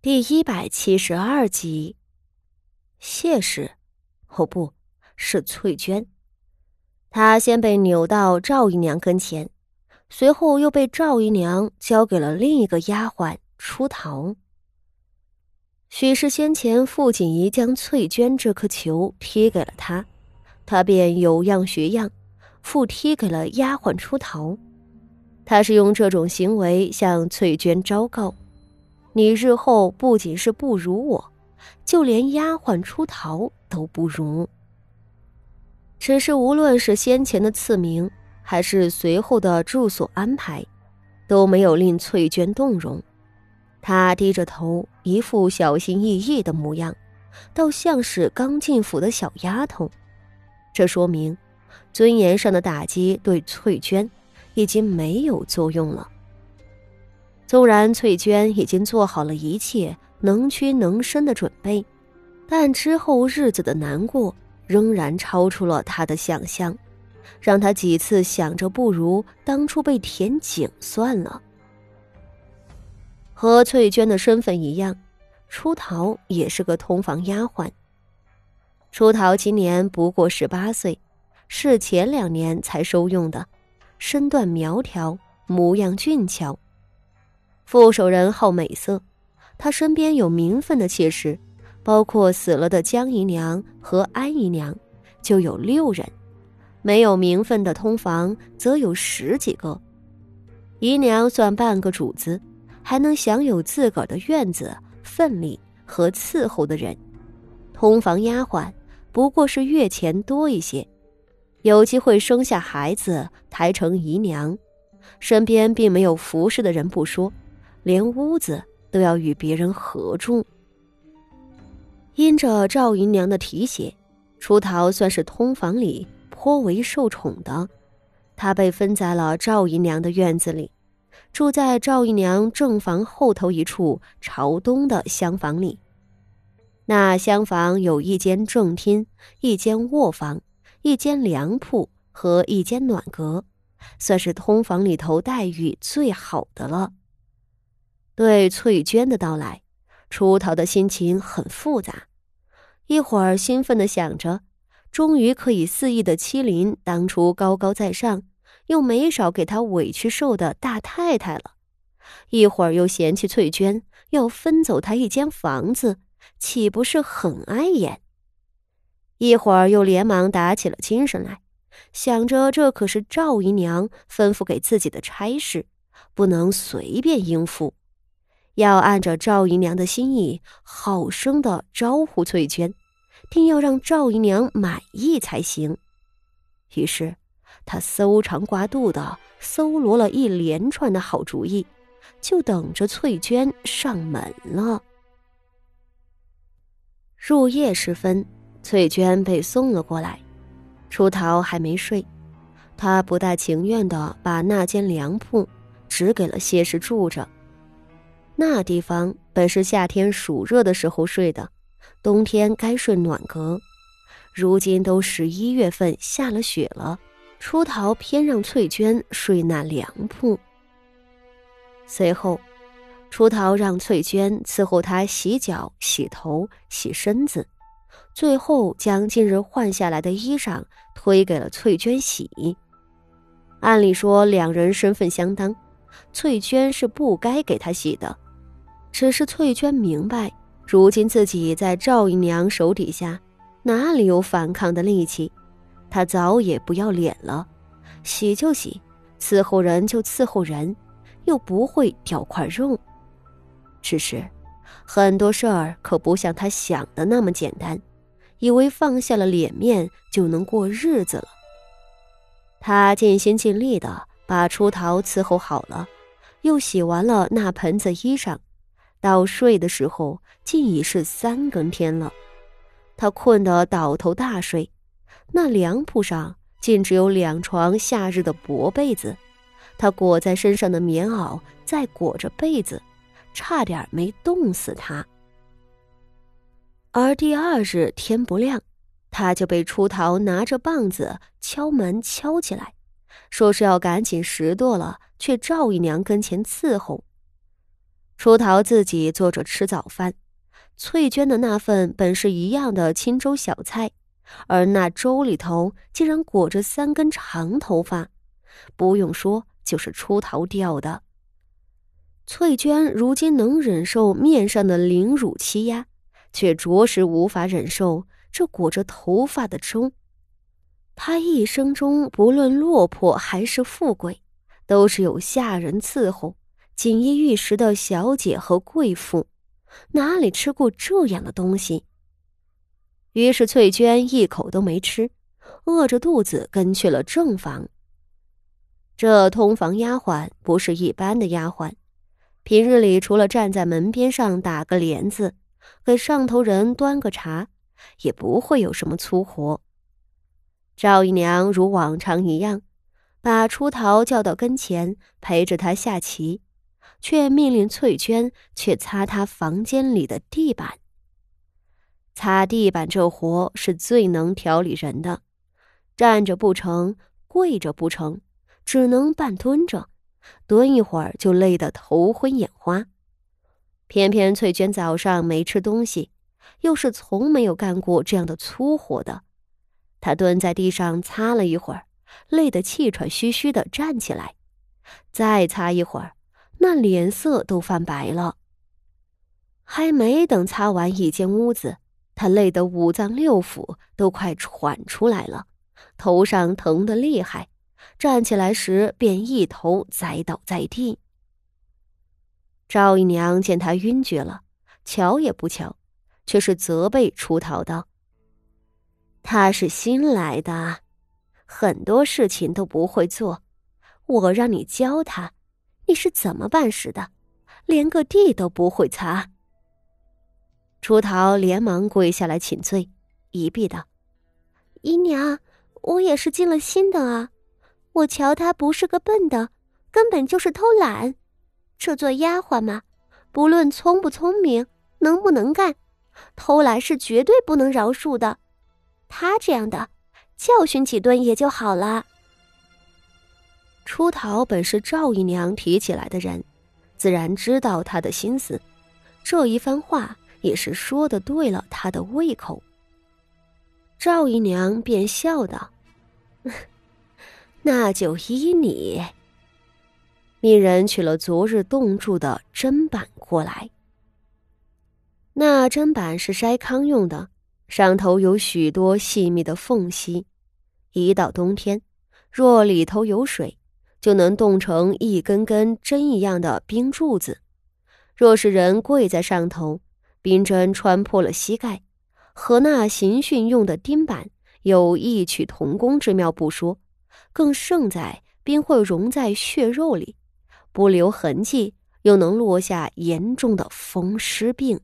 第一百七十二集，谢氏，哦不，是翠娟。她先被扭到赵姨娘跟前，随后又被赵姨娘交给了另一个丫鬟出逃。许是先前傅锦仪将翠娟这颗球踢给了她，她便有样学样，复踢给了丫鬟出逃。她是用这种行为向翠娟昭告。你日后不仅是不如我，就连丫鬟出逃都不如。只是无论是先前的赐名，还是随后的住所安排，都没有令翠娟动容。她低着头，一副小心翼翼的模样，倒像是刚进府的小丫头。这说明，尊严上的打击对翠娟已经没有作用了。纵然翠娟已经做好了一切能屈能伸的准备，但之后日子的难过仍然超出了她的想象，让她几次想着不如当初被田景算了。和翠娟的身份一样，出逃也是个通房丫鬟。出逃今年不过十八岁，是前两年才收用的，身段苗条，模样俊俏。副手人好美色，他身边有名分的妾室，包括死了的江姨娘和安姨娘，就有六人；没有名分的通房则有十几个。姨娘算半个主子，还能享有自个儿的院子、份礼和伺候的人；通房丫鬟不过是月钱多一些，有机会生下孩子，抬成姨娘，身边并没有服侍的人不说。连屋子都要与别人合住。因着赵姨娘的提携，出逃算是通房里颇为受宠的。他被分在了赵姨娘的院子里，住在赵姨娘正房后头一处朝东的厢房里。那厢房有一间正厅、一间卧房、一间凉铺和一间暖阁，算是通房里头待遇最好的了。对翠娟的到来，出逃的心情很复杂。一会儿兴奋的想着，终于可以肆意的欺凌当初高高在上又没少给他委屈受的大太太了；一会儿又嫌弃翠娟要分走他一间房子，岂不是很碍眼？一会儿又连忙打起了精神来，想着这可是赵姨娘吩咐给自己的差事，不能随便应付。要按照赵姨娘的心意，好生的招呼翠娟，定要让赵姨娘满意才行。于是，他搜肠刮肚的搜罗了一连串的好主意，就等着翠娟上门了。入夜时分，翠娟被送了过来，出逃还没睡，她不大情愿的把那间凉铺指给了谢氏住着。那地方本是夏天暑热的时候睡的，冬天该睡暖阁。如今都十一月份，下了雪了，出逃偏让翠娟睡那凉铺。随后，出逃让翠娟伺候他洗脚、洗头、洗身子，最后将近日换下来的衣裳推给了翠娟洗。按理说，两人身份相当，翠娟是不该给他洗的。只是翠娟明白，如今自己在赵姨娘手底下，哪里有反抗的力气？她早也不要脸了，洗就洗，伺候人就伺候人，又不会掉块肉。只是，很多事儿可不像她想的那么简单，以为放下了脸面就能过日子了。她尽心尽力的把出逃伺候好了，又洗完了那盆子衣裳。到睡的时候，竟已是三更天了。他困得倒头大睡，那凉铺上竟只有两床夏日的薄被子，他裹在身上的棉袄再裹着被子，差点没冻死他。而第二日天不亮，他就被出逃拿着棒子敲门敲起来，说是要赶紧拾掇了去赵姨娘跟前伺候。出逃自己坐着吃早饭，翠娟的那份本是一样的清粥小菜，而那粥里头竟然裹着三根长头发，不用说就是出逃掉的。翠娟如今能忍受面上的凌辱欺压，却着实无法忍受这裹着头发的粥。她一生中不论落魄还是富贵，都是有下人伺候。锦衣玉食的小姐和贵妇，哪里吃过这样的东西？于是翠娟一口都没吃，饿着肚子跟去了正房。这通房丫鬟不是一般的丫鬟，平日里除了站在门边上打个帘子，给上头人端个茶，也不会有什么粗活。赵姨娘如往常一样，把出逃叫到跟前，陪着他下棋。却命令翠娟去擦他房间里的地板。擦地板这活是最能调理人的，站着不成，跪着不成，只能半蹲着，蹲一会儿就累得头昏眼花。偏偏翠娟早上没吃东西，又是从没有干过这样的粗活的，她蹲在地上擦了一会儿，累得气喘吁吁的站起来，再擦一会儿。那脸色都泛白了，还没等擦完一间屋子，他累得五脏六腑都快喘出来了，头上疼得厉害，站起来时便一头栽倒在地。赵姨娘见他晕厥了，瞧也不瞧，却是责备出逃道：“他是新来的，很多事情都不会做，我让你教他。”你是怎么办事的？连个地都不会擦。出逃连忙跪下来请罪，一闭道：“姨娘，我也是尽了心的啊！我瞧他不是个笨的，根本就是偷懒。这做丫鬟嘛，不论聪不聪明，能不能干，偷懒是绝对不能饶恕的。他这样的，教训几顿也就好了。”出逃本是赵姨娘提起来的人，自然知道他的心思。这一番话也是说的对了他的胃口。赵姨娘便笑道：“ 那就依你。”命人取了昨日冻住的砧板过来。那砧板是筛糠用的，上头有许多细密的缝隙，一到冬天，若里头有水。就能冻成一根根针一样的冰柱子。若是人跪在上头，冰针穿破了膝盖，和那刑讯用的钉板有异曲同工之妙不说，更胜在冰会融在血肉里，不留痕迹，又能落下严重的风湿病。